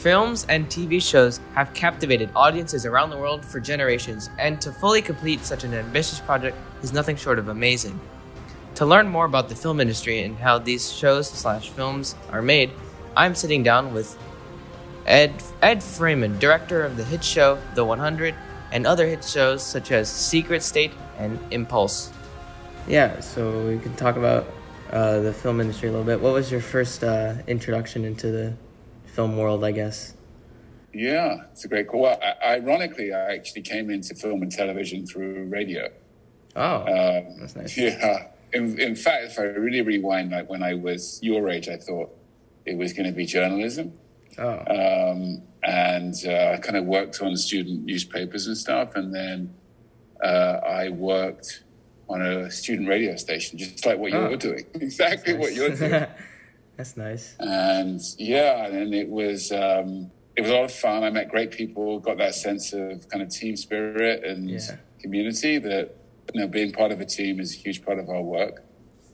Films and TV shows have captivated audiences around the world for generations, and to fully complete such an ambitious project is nothing short of amazing. To learn more about the film industry and how these shows slash films are made, I'm sitting down with Ed Ed Fraser, director of the hit show The 100 and other hit shows such as Secret State and Impulse. Yeah, so we can talk about uh, the film industry a little bit. What was your first uh, introduction into the film world, I guess? Yeah, it's a great call. Well, ironically, I actually came into film and television through radio. Oh, um, that's nice. Yeah. In, in, fact, if I really rewind, like when I was your age, I thought it was going to be journalism. Oh. Um, and uh, I kind of worked on student newspapers and stuff. And then uh, I worked on a student radio station, just like what oh. you were doing. Exactly nice. what you're doing. That's nice. And yeah, and it was um, it was a lot of fun. I met great people, got that sense of kind of team spirit and yeah. community that you know being part of a team is a huge part of our work.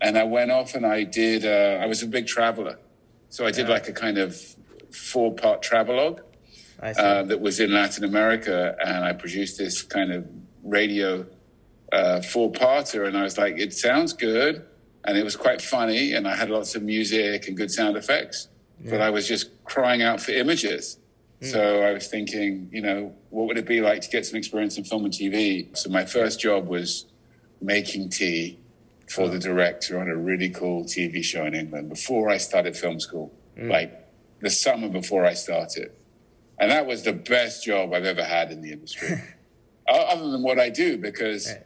And I went off and I did. Uh, I was a big traveler, so I did yeah. like a kind of four part travelogue uh, that was in Latin America, and I produced this kind of radio uh, four parter, and I was like, it sounds good and it was quite funny and i had lots of music and good sound effects yeah. but i was just crying out for images mm. so i was thinking you know what would it be like to get some experience in film and tv so my first job was making tea for oh. the director on a really cool tv show in england before i started film school mm. like the summer before i started and that was the best job i've ever had in the industry other than what i do because right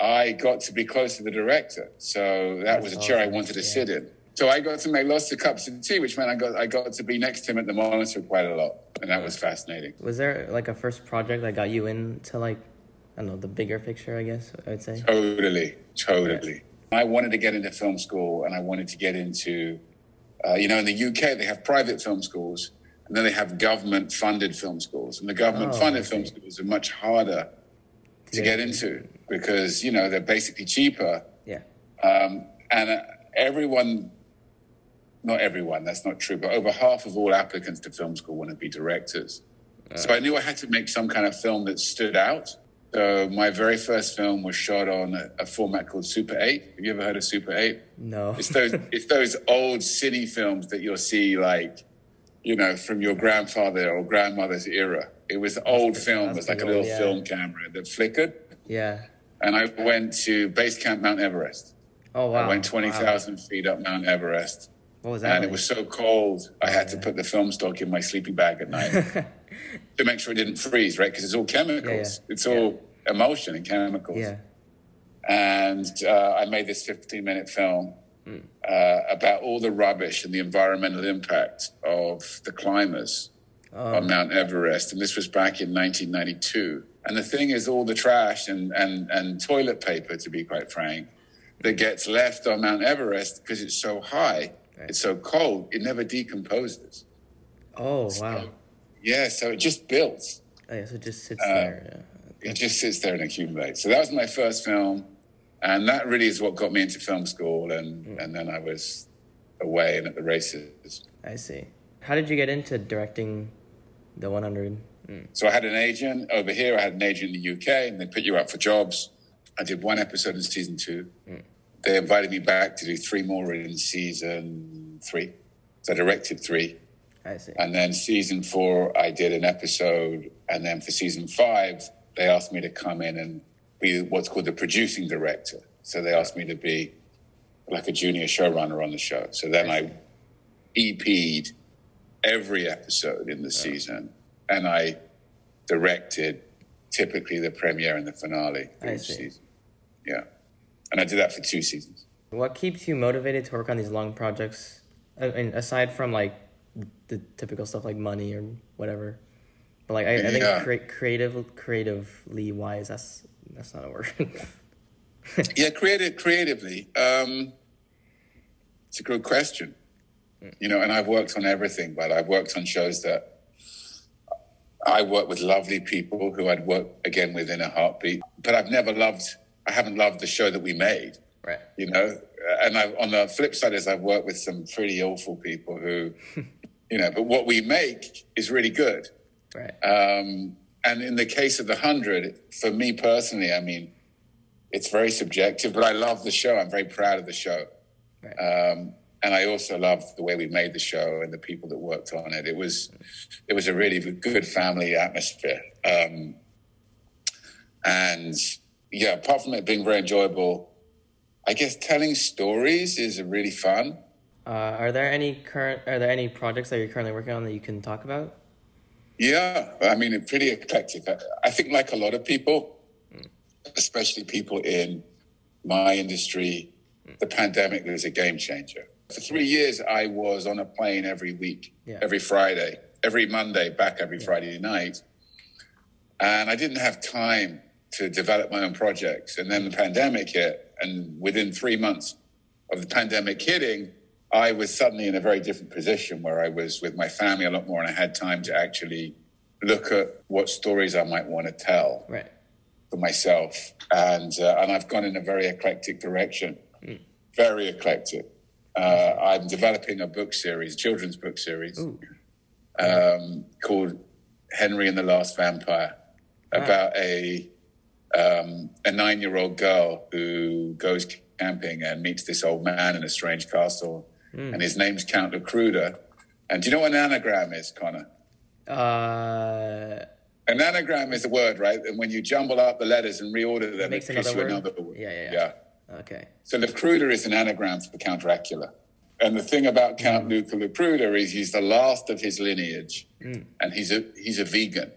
I got to be close to the director. So that That's was a chair I wanted to yeah. sit in. So I got to make lots of cups of tea, which meant I got I got to be next to him at the monitor quite a lot, and that was fascinating. Was there like a first project that got you into like I don't know the bigger picture? I guess I'd say. Totally, totally. Yeah. I wanted to get into film school, and I wanted to get into, uh, you know, in the UK they have private film schools, and then they have government funded film schools, and the government funded oh, film schools are much harder to get into because you know they're basically cheaper. Yeah. Um, and uh, everyone, not everyone, that's not true, but over half of all applicants to film school want to be directors. Uh, so I knew I had to make some kind of film that stood out. So my very first film was shot on a, a format called Super 8. Have you ever heard of Super 8? No. It's those it's those old cine films that you'll see like, you know, from your grandfather or grandmother's era. It was old film. It was like a little yeah. film camera that flickered. Yeah and I went to base camp Mount Everest. Oh wow! I went twenty thousand wow. feet up Mount Everest. What was that? And like? it was so cold, I had to put the film stock in my sleeping bag at night to make sure it didn't freeze, right? Because it's all chemicals. Yeah, yeah. It's all yeah. emotion and chemicals. Yeah. And uh, I made this fifteen-minute film mm. uh, about all the rubbish and the environmental impact of the climbers oh. on Mount Everest, and this was back in 1992. And the thing is, all the trash and, and, and toilet paper, to be quite frank, that gets left on Mount Everest because it's so high, right. it's so cold, it never decomposes. Oh, so, wow. Yeah, so it just builds. Oh, yeah, so it just sits uh, there. Yeah. It just sits there and accumulates. So that was my first film. And that really is what got me into film school. And, mm. and then I was away and at the races. I see. How did you get into directing the 100? Mm. So I had an agent over here. I had an agent in the UK, and they put you up for jobs. I did one episode in season two. Mm. They invited me back to do three more in season three. So I directed three. I see. And then season four, I did an episode. And then for season five, they asked me to come in and be what's called the producing director. So they asked me to be like a junior showrunner on the show. So then I, EP'd every episode in the yeah. season and I directed typically the premiere and the finale of each season. Yeah, and I did that for two seasons. What keeps you motivated to work on these long projects? Uh, I mean, aside from like the typical stuff like money or whatever, but like I, I think yeah. cre- creative, creatively wise, that's that's not a word. yeah, creative, creatively. Um, it's a good question. You know, and I've worked on everything, but I've worked on shows that I work with lovely people who I'd work again with in a heartbeat, but I've never loved, I haven't loved the show that we made. Right. You know, and I, on the flip side is I've worked with some pretty awful people who, you you know, but what we make is really good. Right. Um, and in the case of the hundred, for me personally, I mean, it's very subjective, but I love the show. I'm very proud of the show. Right. Um, and I also love the way we made the show and the people that worked on it. It was, it was a really good family atmosphere. Um, and yeah, apart from it being very enjoyable, I guess telling stories is really fun. Uh, are there any current? Are there any projects that you're currently working on that you can talk about? Yeah, I mean, it's pretty eclectic. I think, like a lot of people, mm. especially people in my industry, mm. the pandemic was a game changer. For three years, I was on a plane every week, yeah. every Friday, every Monday, back every yeah. Friday night. And I didn't have time to develop my own projects. And then the pandemic hit. And within three months of the pandemic hitting, I was suddenly in a very different position where I was with my family a lot more and I had time to actually look at what stories I might want to tell right. for myself. And, uh, and I've gone in a very eclectic direction, mm. very eclectic. Uh, I'm developing a book series, children's book series, um, called Henry and the Last Vampire, about a um, a nine year old girl who goes camping and meets this old man in a strange castle, mm. and his name's Count Lacruder. And do you know what an anagram is, Connor? Uh, an anagram is a word, right? And when you jumble up the letters and reorder them, it makes another, another word. Yeah, yeah, yeah. yeah. Okay. So Lacruder is an anagram for Count Dracula. And the thing about Count mm. Luca is he's the last of his lineage, mm. and he's a he's a vegan.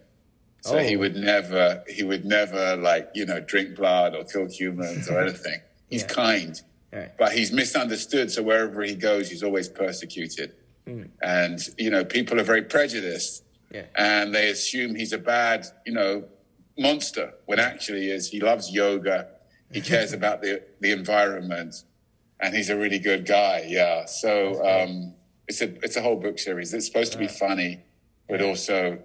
So oh. he would never, he would never like, you know, drink blood or kill humans or anything. He's yeah. kind, right. but he's misunderstood. So wherever he goes, he's always persecuted. Mm. And, you know, people are very prejudiced yeah. and they assume he's a bad, you know, monster when actually he is he loves yoga. He cares about the, the environment and he's a really good guy. Yeah. So, um, it's a, it's a whole book series. It's supposed to be funny, but also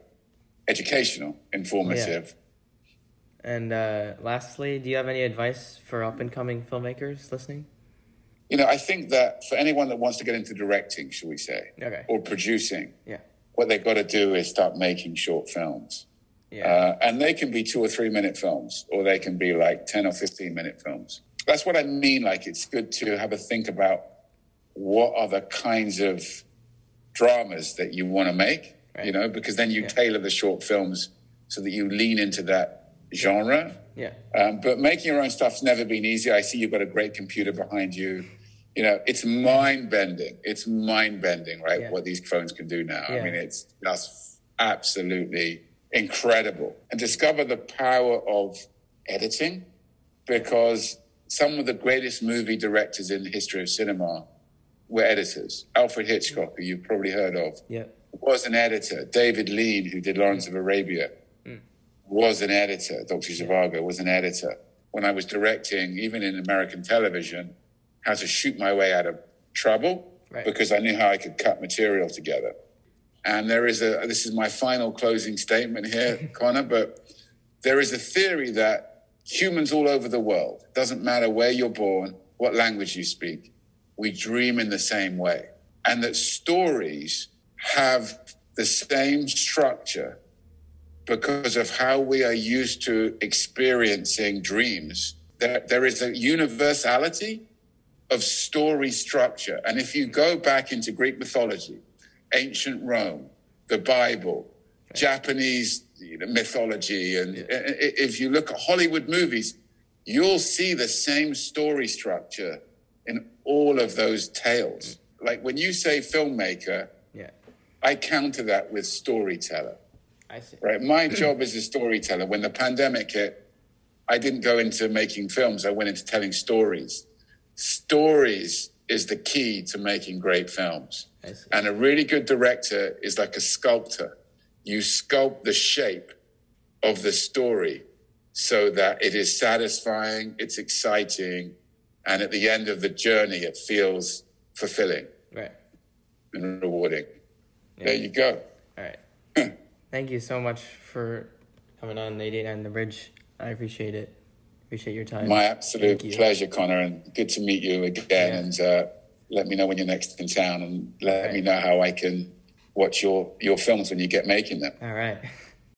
educational, informative. Yeah. And uh, lastly, do you have any advice for up and coming filmmakers listening? You know, I think that for anyone that wants to get into directing, should we say, okay. or producing, yeah. what they've got to do is start making short films. Yeah. Uh, and they can be two or three minute films, or they can be like 10 or 15 minute films. That's what I mean. Like, it's good to have a think about what are the kinds of dramas that you want to make right. you know, because then you yeah. tailor the short films so that you lean into that genre. Yeah. Um, but making your own stuff's never been easy. I see you've got a great computer behind you. You know, it's mind bending. It's mind bending, right? Yeah. What these phones can do now. Yeah. I mean, it's just absolutely incredible. And discover the power of editing because some of the greatest movie directors in the history of cinema were editors. Alfred Hitchcock, who you've probably heard of. Yeah was an editor. David Lean, who did Lawrence of Arabia, mm. was an editor. Dr. Zhivago was an editor. When I was directing, even in American television, how to shoot my way out of trouble right. because I knew how I could cut material together. And there is a, this is my final closing statement here, Connor, but there is a theory that humans all over the world, doesn't matter where you're born, what language you speak, we dream in the same way. And that stories have the same structure because of how we are used to experiencing dreams. There, there is a universality of story structure. And if you go back into Greek mythology, ancient Rome, the Bible, okay. Japanese you know, mythology, and yeah. if you look at Hollywood movies, you'll see the same story structure in all of those tales. Mm. Like when you say filmmaker, I counter that with storyteller. I see. Right. My job as a storyteller, when the pandemic hit, I didn't go into making films. I went into telling stories. Stories is the key to making great films. And a really good director is like a sculptor. You sculpt the shape of the story so that it is satisfying, it's exciting, and at the end of the journey, it feels fulfilling right. and rewarding. Yeah. There you go. All right. Thank you so much for coming on 89 The Bridge. I appreciate it. Appreciate your time. My absolute pleasure, Connor, and good to meet you again. Yeah. And uh, let me know when you're next in town, and let right. me know how I can watch your your films when you get making them. All right.